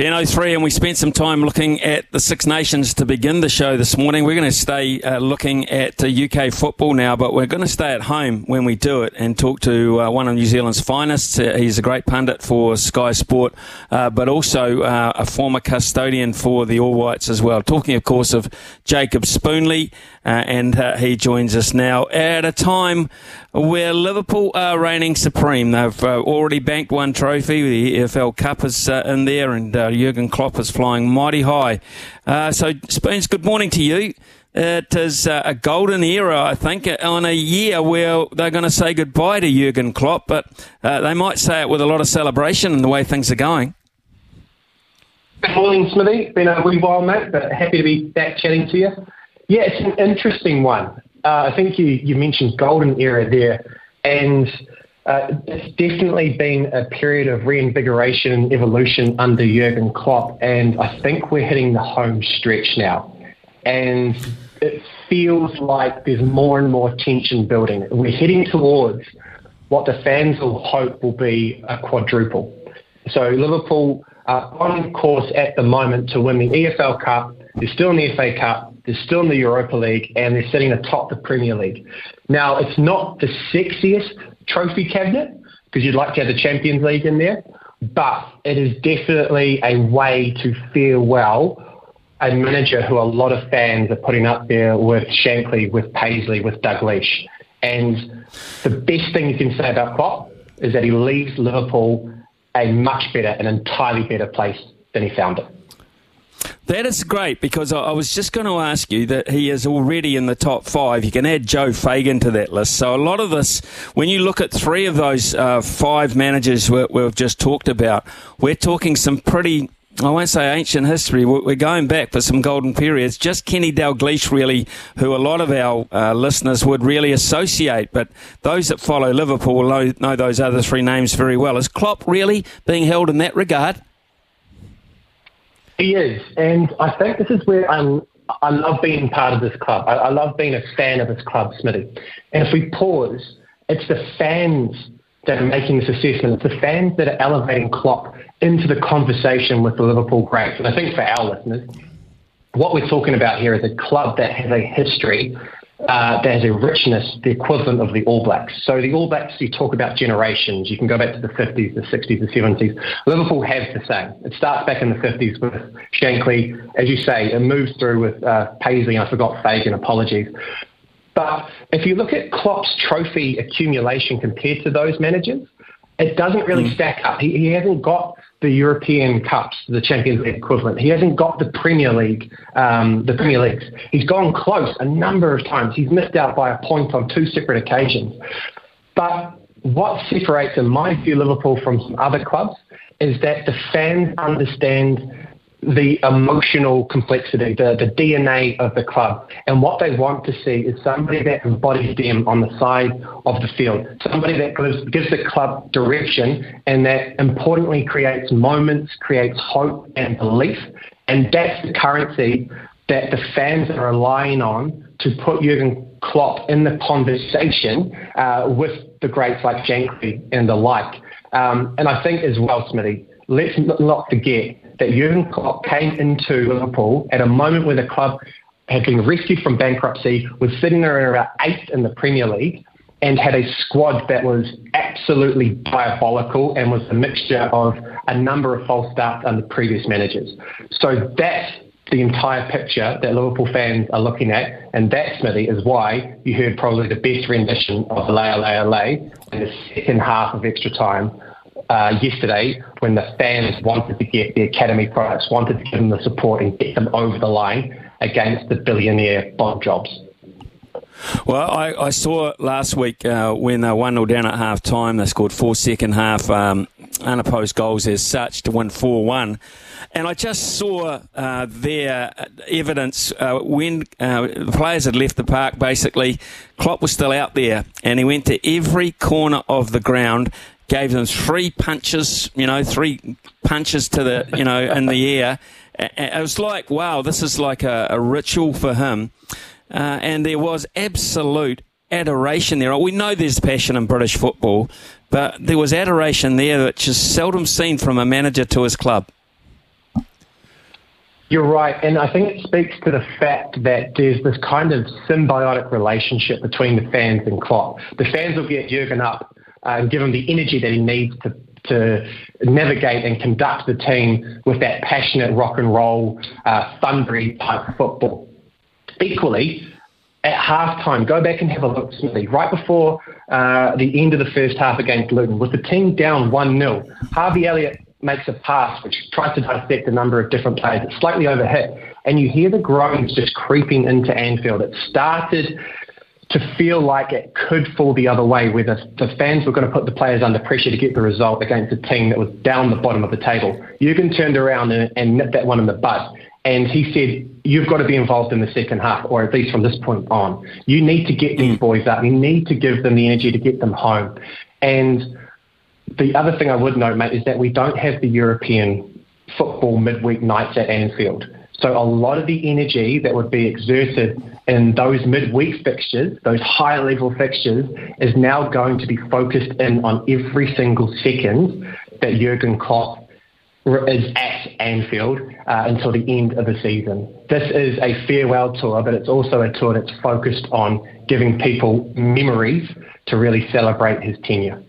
10.03 and we spent some time looking at the Six Nations to begin the show this morning. We're going to stay uh, looking at uh, UK football now, but we're going to stay at home when we do it and talk to uh, one of New Zealand's finest. Uh, he's a great pundit for Sky Sport, uh, but also uh, a former custodian for the All Whites as well. Talking, of course, of Jacob Spoonley, and he joins us now at a time where Liverpool are reigning supreme. They've already banked one trophy. The EFL Cup is in there and uh, Jurgen Klopp is flying mighty high. Uh, so, Spoons, good morning to you. It is uh, a golden era, I think, on a year where they're going to say goodbye to Jurgen Klopp, but uh, they might say it with a lot of celebration in the way things are going. Good morning, Smithy. Been a wee while, mate, but happy to be back chatting to you. Yeah, it's an interesting one. Uh, I think you, you mentioned golden era there, and uh, it's definitely been a period of reinvigoration and evolution under Jurgen Klopp, and I think we're hitting the home stretch now. And it feels like there's more and more tension building. We're heading towards what the fans will hope will be a quadruple. So Liverpool are on course at the moment to win the EFL Cup. They're still in the FA Cup. They're still in the Europa League, and they're sitting atop the Premier League. Now, it's not the sexiest trophy cabinet because you'd like to have the Champions League in there. But it is definitely a way to farewell a manager who a lot of fans are putting up there with Shankly, with Paisley, with Dalglish. And the best thing you can say about Klopp is that he leaves Liverpool a much better, an entirely better place than he found it. That is great because I was just going to ask you that he is already in the top five. You can add Joe Fagan to that list. So a lot of this, when you look at three of those uh, five managers we, we've just talked about, we're talking some pretty I won't say ancient history. We're going back for some golden periods. Just Kenny Dalglish, really, who a lot of our uh, listeners would really associate. But those that follow Liverpool know, know those other three names very well. Is Klopp really being held in that regard? He is, and I think this is where I'm. I love being part of this club. I, I love being a fan of this club, Smithy. And if we pause, it's the fans that are making this assessment. It's the fans that are elevating Klopp into the conversation with the Liverpool greats. And I think for our listeners, what we're talking about here is a club that has a history uh, has a richness, the equivalent of the All Blacks. So the All Blacks, you talk about generations. You can go back to the 50s, the 60s, the 70s. Liverpool have the same. It starts back in the 50s with Shankly. As you say, it moves through with uh, Paisley. I forgot Fagan, apologies. But if you look at Klopp's trophy accumulation compared to those managers, it doesn't really mm. stack up. He, he hasn't got the European Cups, the Champions League equivalent. He hasn't got the Premier League, um, the Premier Leagues. He's gone close a number of times. He's missed out by a point on two separate occasions. But what separates, in my view, Liverpool from some other clubs is that the fans understand the emotional complexity, the, the DNA of the club. And what they want to see is somebody that embodies them on the side of the field, somebody that gives, gives the club direction and that importantly creates moments, creates hope and belief. And that's the currency that the fans are relying on to put Jurgen Klopp in the conversation uh, with the greats like Shankly and the like. Um, and I think as well, Smithy, let's not forget that Jurgen Klopp came into Liverpool at a moment where the club had been rescued from bankruptcy, was sitting there about eighth in the Premier League, and had a squad that was absolutely diabolical and was a mixture of a number of false starts under previous managers. So that's the entire picture that Liverpool fans are looking at, and that, Smithy, is why you heard probably the best rendition of Allez Allez Allez in the second half of extra time uh, yesterday when the fans wanted to get the academy products, wanted to give them the support and get them over the line against the billionaire Bob Jobs. Well, I, I saw last week uh, when they 1 0 down at half time, they scored four second half um, unopposed goals as such to win 4 1. And I just saw uh, their evidence uh, when uh, the players had left the park. Basically, Klopp was still out there, and he went to every corner of the ground gave them three punches, you know, three punches to the, you know, in the air. It was like, wow, this is like a, a ritual for him. Uh, and there was absolute adoration there. We know there's passion in British football, but there was adoration there which is seldom seen from a manager to his club. You're right, and I think it speaks to the fact that there's this kind of symbiotic relationship between the fans and Klopp. The fans will get Jurgen up and give him the energy that he needs to to navigate and conduct the team with that passionate rock and roll, uh, thundery type football. Equally, at halftime, go back and have a look, Smithy. Right before uh, the end of the first half against Luton, with the team down 1 0, Harvey Elliott makes a pass which tries to dissect a number of different players. It's slightly overhit, and you hear the groans just creeping into Anfield. It started to feel like it could fall the other way, where the, the, fans were going to put the players under pressure to get the result against a team that was down the bottom of the table. Jurgen turned around and, and nipped that one in the bud. And he said, You've got to be involved in the second half, or at least from this point on. You need to get these mm. boys up. You need to give them the energy to get them home. And the other thing I would note, mate, is that we don't have the European football midweek nights at Anfield. So a lot of the energy that would be exerted in those midweek fixtures, those higher level fixtures, is now going to be focused in on every single second that Jurgen Klopp is at Anfield uh, until the end of the season. This is a farewell tour, but it's also a tour that's focused on giving people memories to really celebrate his tenure.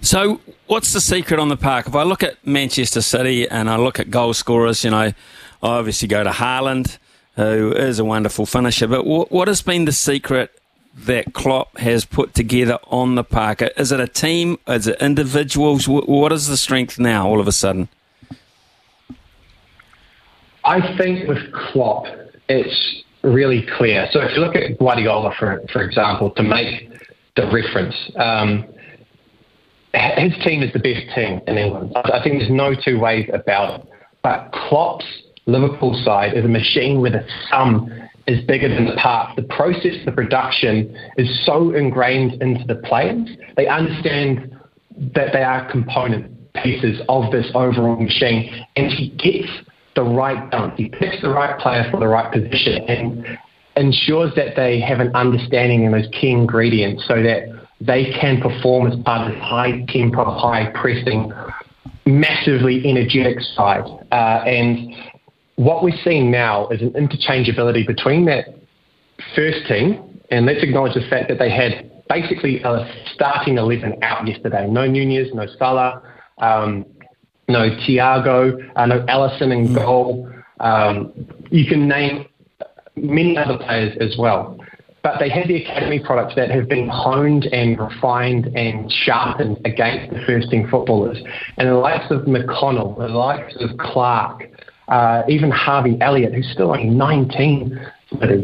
So, what's the secret on the park? If I look at Manchester City and I look at goal scorers, you know, Obviously go to Haaland, who is a wonderful finisher. But what has been the secret that Klopp has put together on the park? Is it a team? Is it individuals? What is the strength now? All of a sudden, I think with Klopp, it's really clear. So if you look at Guardiola, for for example, to make the reference. Um, his team is the best team in England. I think there's no two ways about it. But Klopp's Liverpool side is a machine where the sum is bigger than the part. The process, the production is so ingrained into the players. They understand that they are component pieces of this overall machine, and he gets the right balance. He picks the right player for the right position and ensures that they have an understanding in those key ingredients so that they can perform as part of this high tempo, high pressing, massively energetic side. Uh, and what we're seeing now is an interchangeability between that first team, and let's acknowledge the fact that they had basically a starting 11 out yesterday. No Nunez, no Salah, um, no Thiago, uh, no Alisson in goal. Um, you can name many other players as well but they had the academy products that have been honed and refined and sharpened against the first team footballers. And the likes of McConnell, the likes of Clark, uh, even Harvey Elliott, who's still only 19,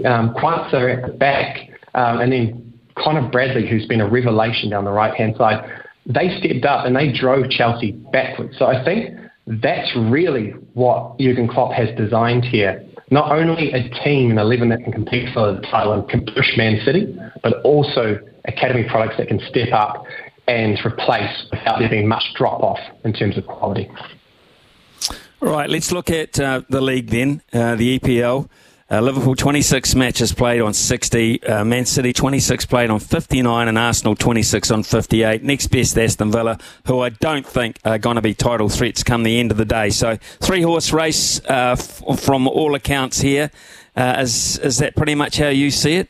um, Quansah at the back, um, and then Conor Bradley, who's been a revelation down the right hand side, they stepped up and they drove Chelsea backwards. So I think that's really what Jurgen Klopp has designed here not only a team and 11 that can compete for the title and can push Man City, but also academy products that can step up and replace without there being much drop off in terms of quality. Right, let's look at uh, the league then, uh, the EPL. Uh, Liverpool 26 matches played on 60, uh, Man City 26 played on 59, and Arsenal 26 on 58. Next best Aston Villa, who I don't think are going to be title threats come the end of the day. So three horse race uh, f- from all accounts here. Uh, is is that pretty much how you see it?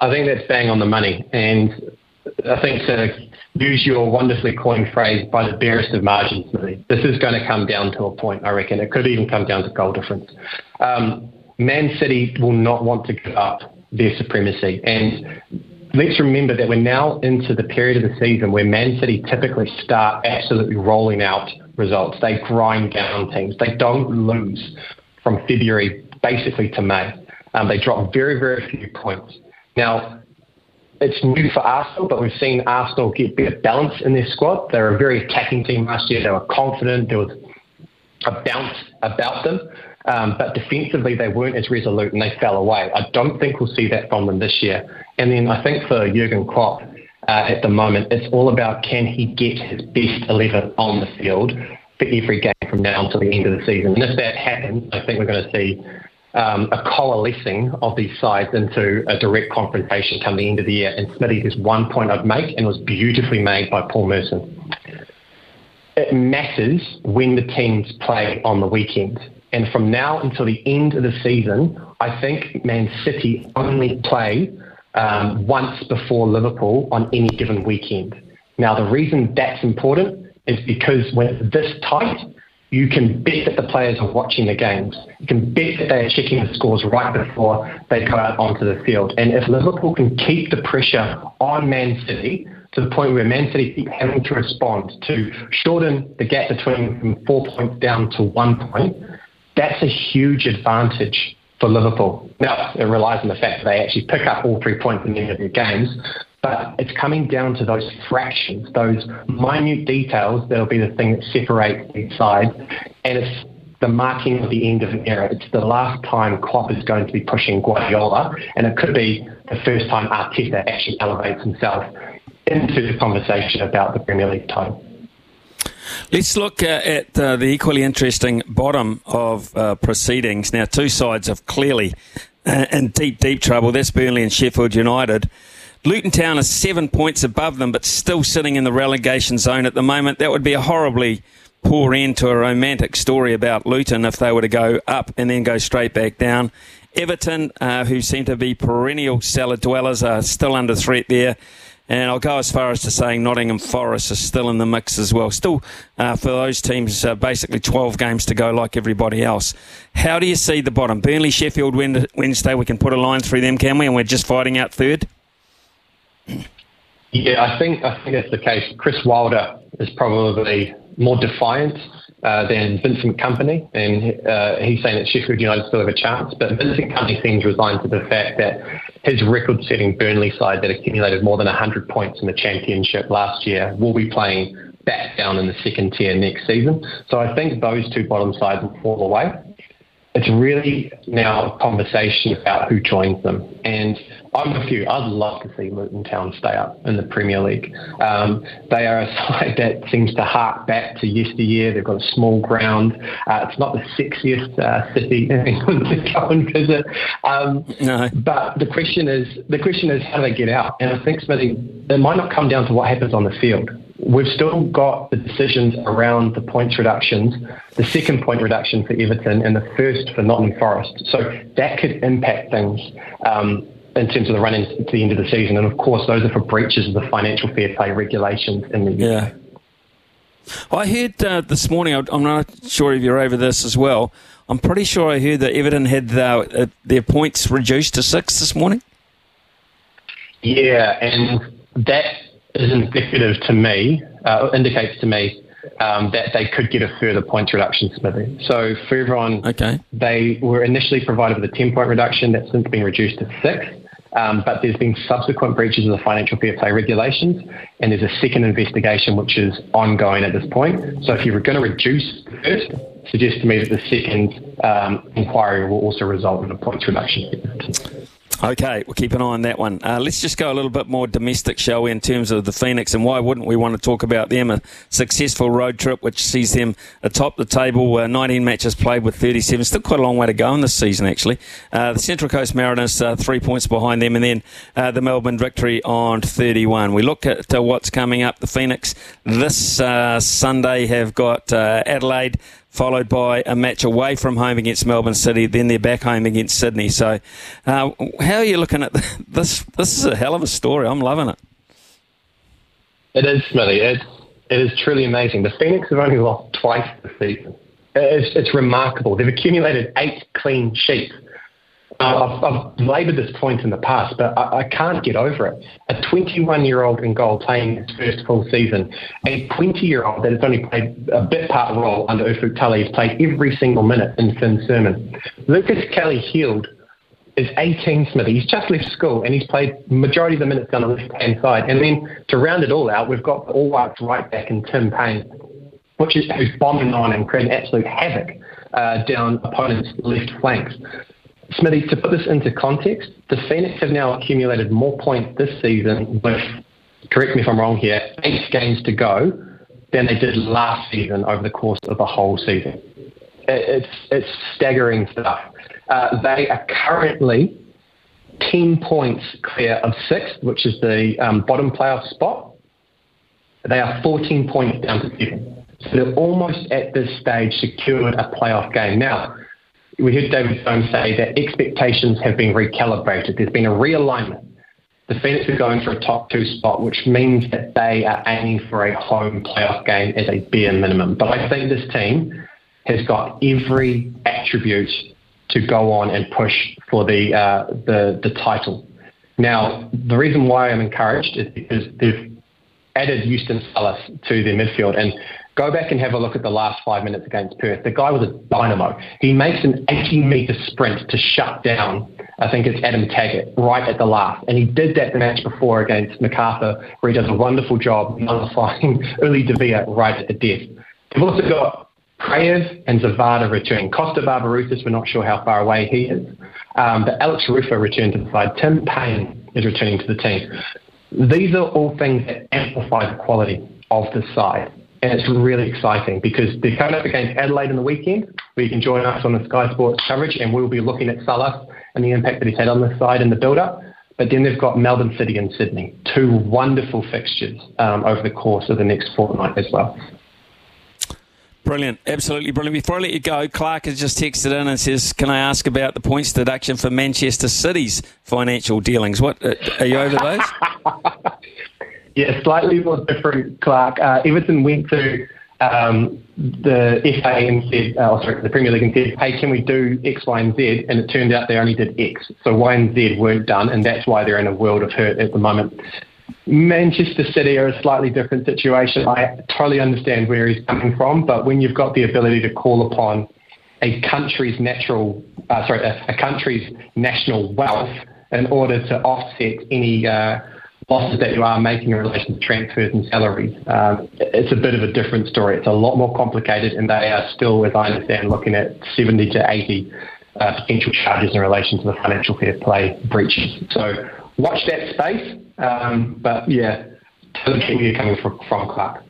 I think that's bang on the money, and I think to use your wonderfully coined phrase, by the barest of margins, this is going to come down to a point, I reckon. It could even come down to goal difference. Um, Man City will not want to give up their supremacy. And let's remember that we're now into the period of the season where Man City typically start absolutely rolling out results. They grind down teams. They don't lose from February basically to May. Um, they drop very, very few points. Now, it's new for Arsenal, but we've seen Arsenal get better balance in their squad. They're a very attacking team last year. They were confident. There was a bounce about them. Um, but defensively, they weren't as resolute and they fell away. I don't think we'll see that from them this year. And then I think for Jurgen Klopp uh, at the moment, it's all about can he get his best 11 on the field for every game from now until the end of the season. And if that happens, I think we're going to see um, a coalescing of these sides into a direct confrontation come the end of the year. And Smithy, there's one point I'd make, and it was beautifully made by Paul Merson. it matters when the teams play on the weekend. And from now until the end of the season, I think Man City only play um, once before Liverpool on any given weekend. Now, the reason that's important is because when this tight, you can bet that the players are watching the games. You can bet that they are checking the scores right before they go out onto the field. And if Liverpool can keep the pressure on Man City to the point where Man City keep having to respond to shorten the gap between from four points down to one point, that's a huge advantage for Liverpool. Now, it relies on the fact that they actually pick up all three points in end of their games, but it's coming down to those fractions, those minute details that'll be the thing that separates each side. And it's the marking of the end of an era. It's the last time Klopp is going to be pushing Guardiola, and it could be the first time Arteta actually elevates himself into the conversation about the Premier League title. Let's look uh, at uh, the equally interesting bottom of uh, proceedings. Now, two sides have clearly uh, in deep, deep trouble. That's Burnley and Sheffield United. Luton Town is seven points above them, but still sitting in the relegation zone at the moment. That would be a horribly poor end to a romantic story about Luton if they were to go up and then go straight back down. Everton, uh, who seem to be perennial cellar dwellers, are still under threat there. And I'll go as far as to saying Nottingham Forest is still in the mix as well. Still, uh, for those teams, uh, basically 12 games to go like everybody else. How do you see the bottom? Burnley, Sheffield, Wednesday, we can put a line through them, can we? And we're just fighting out third? Yeah, I think I think that's the case. Chris Wilder is probably more defiant uh, than Vincent Kompany, and uh, he's saying that Sheffield United still have a chance. But Vincent Kompany seems resigned to the fact that his record-setting Burnley side that accumulated more than 100 points in the championship last year will be playing back down in the second tier next season. So I think those two bottom sides will fall away it's really now a conversation about who joins them. And I'm with you. I'd love to see Luton Town stay up in the Premier League. Um, they are a side that seems to hark back to yesteryear. They've got a small ground. Uh, it's not the sexiest uh, city in England to go and visit. Um, no. But the question is, the question is, how do they get out? And I think, Smithy, it might not come down to what happens on the field we've still got the decisions around the points reductions, the second point reduction for Everton and the first for Nottingham Forest. So that could impact things um, in terms of the run into the end of the season. And of course, those are for breaches of the financial fair play regulations in the UK. yeah. I heard uh, this morning, I'm not sure if you're over this as well. I'm pretty sure I heard that Everton had uh, their points reduced to six this morning. Yeah, and that is indicative to me, uh, indicates to me um, that they could get a further points reduction, Smithy. So for everyone, okay. they were initially provided with a 10 point reduction that's since been reduced to six. Um, but there's been subsequent breaches of the financial fair play regulations, and there's a second investigation which is ongoing at this point. So if you were going to reduce first, suggest to me that the second um, inquiry will also result in a points reduction. Okay, we'll keep an eye on that one. Uh, let's just go a little bit more domestic, shall we, in terms of the Phoenix, and why wouldn't we want to talk about them? A successful road trip which sees them atop the table, uh, 19 matches played with 37. Still quite a long way to go in this season, actually. Uh, the Central Coast Mariners, uh, three points behind them, and then uh, the Melbourne victory on 31. We look at uh, what's coming up. The Phoenix this Sunday have got Adelaide followed by a match away from home against Melbourne City. Then they're back home against Sydney. So, uh, how are you looking at this? This is a hell of a story. I'm loving it. It is, Smithy. It, it is truly amazing. The Phoenix have only lost twice this season. It's, it's remarkable. They've accumulated eight clean sheets I've, I've laboured this point in the past, but I, I can't get over it. A 21 year old in goal playing his first full season, a 20 year old that has only played a bit part role under Ufuk Talay has played every single minute in Finn Surman. Lukas Kelly Heald is 18 Smithy. He's just left school and he's played majority of the minutes down the left hand side. And then to round it all out, we've got the All Whites right back in Tim Payne, which is who's bombing on and creating absolute havoc uh, down opponents' left flanks. Smithy, to put this into context, the Phoenix have now accumulated more points this season with, correct me if I'm wrong here, eight games to go than they did last season over the course of the whole season. It's, it's staggering stuff. Uh, they are currently 10 points clear of sixth, which is the um, bottom playoff spot. They are 14 points down to seven. So they're almost at this stage secured a playoff game. Now, we heard David Jones say that expectations have been recalibrated. There's been a realignment. The Phoenix are going for a top two spot, which means that they are aiming for a home playoff game as a bare minimum. But I think this team has got every attribute to go on and push for the uh, the, the title. Now, the reason why I'm encouraged is because they've added Youstin Salas to their midfield. And go back and have a look at the last five minutes against Perth. The guy was a dynamo. He makes an 80 metre sprint to shut down, I think it's Adam Taggart, right at the last. And he did that the match before against Macarthur, where he does a wonderful job nullifying Uli Dávila right at the death. They've also got Kraev and Zawada returning. Kosta Barbarouses, we're not sure how far away he is. Um, but Alex Rufer returned to the side. Tim Payne is returning to the team. These are all things that amplify the quality of the side. And it's really exciting because they're coming up against Adelaide in the weekend, where you can join us on the Sky Sports coverage, and we'll be looking at Salas and the impact that he's had on the side in the build-up. But then they've got Melbourne City and Sydney, two wonderful fixtures um, over the course of the next fortnight as well. Brilliant, absolutely brilliant. Before I let you go, Clark has just texted in and says, "Can I ask about the points deduction for Manchester City's financial dealings? What uh, are you over those?" yeah, slightly more different, Clark. Uh, Everton went to um, the FA and said, uh, oh, sorry, the Premier League and said, "Hey, can we do X, Y, and Z?" And it turned out they only did X, so Y and Z weren't done, and that's why they're in a world of hurt at the moment. Manchester City are a slightly different situation. I totally understand where he's coming from, but when you've got the ability to call upon a country's natural, uh, sorry, a, a, country's national wealth in order to offset any uh, losses that you are making in relation to transfers and salaries, um, it's a bit of a different story. It's a lot more complicated, and they are still, as I understand, looking at 70 to 80 uh, potential charges in relation to the financial fair play breaches. So watch that space. Um, but yeah, totally where you're coming from, from Clark.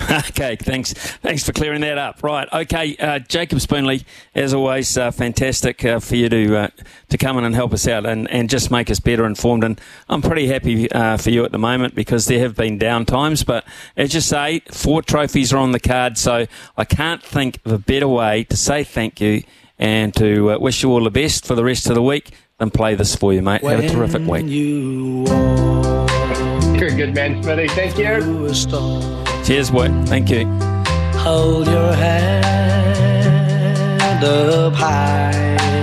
Okay, thanks. Thanks for clearing that up. Right, okay, uh, Jacob Spoonley, as always, uh, fantastic uh, for you to uh, to come in and help us out and, and just make us better informed. And I'm pretty happy uh, for you at the moment because there have been down times, but as you say, four trophies are on the card, so I can't think of a better way to say thank you and to uh, wish you all the best for the rest of the week and play this for you, mate. Have a terrific week. You're a good man, Smithy. Thank you. Cheers, boy. Thank you. Hold your hand up high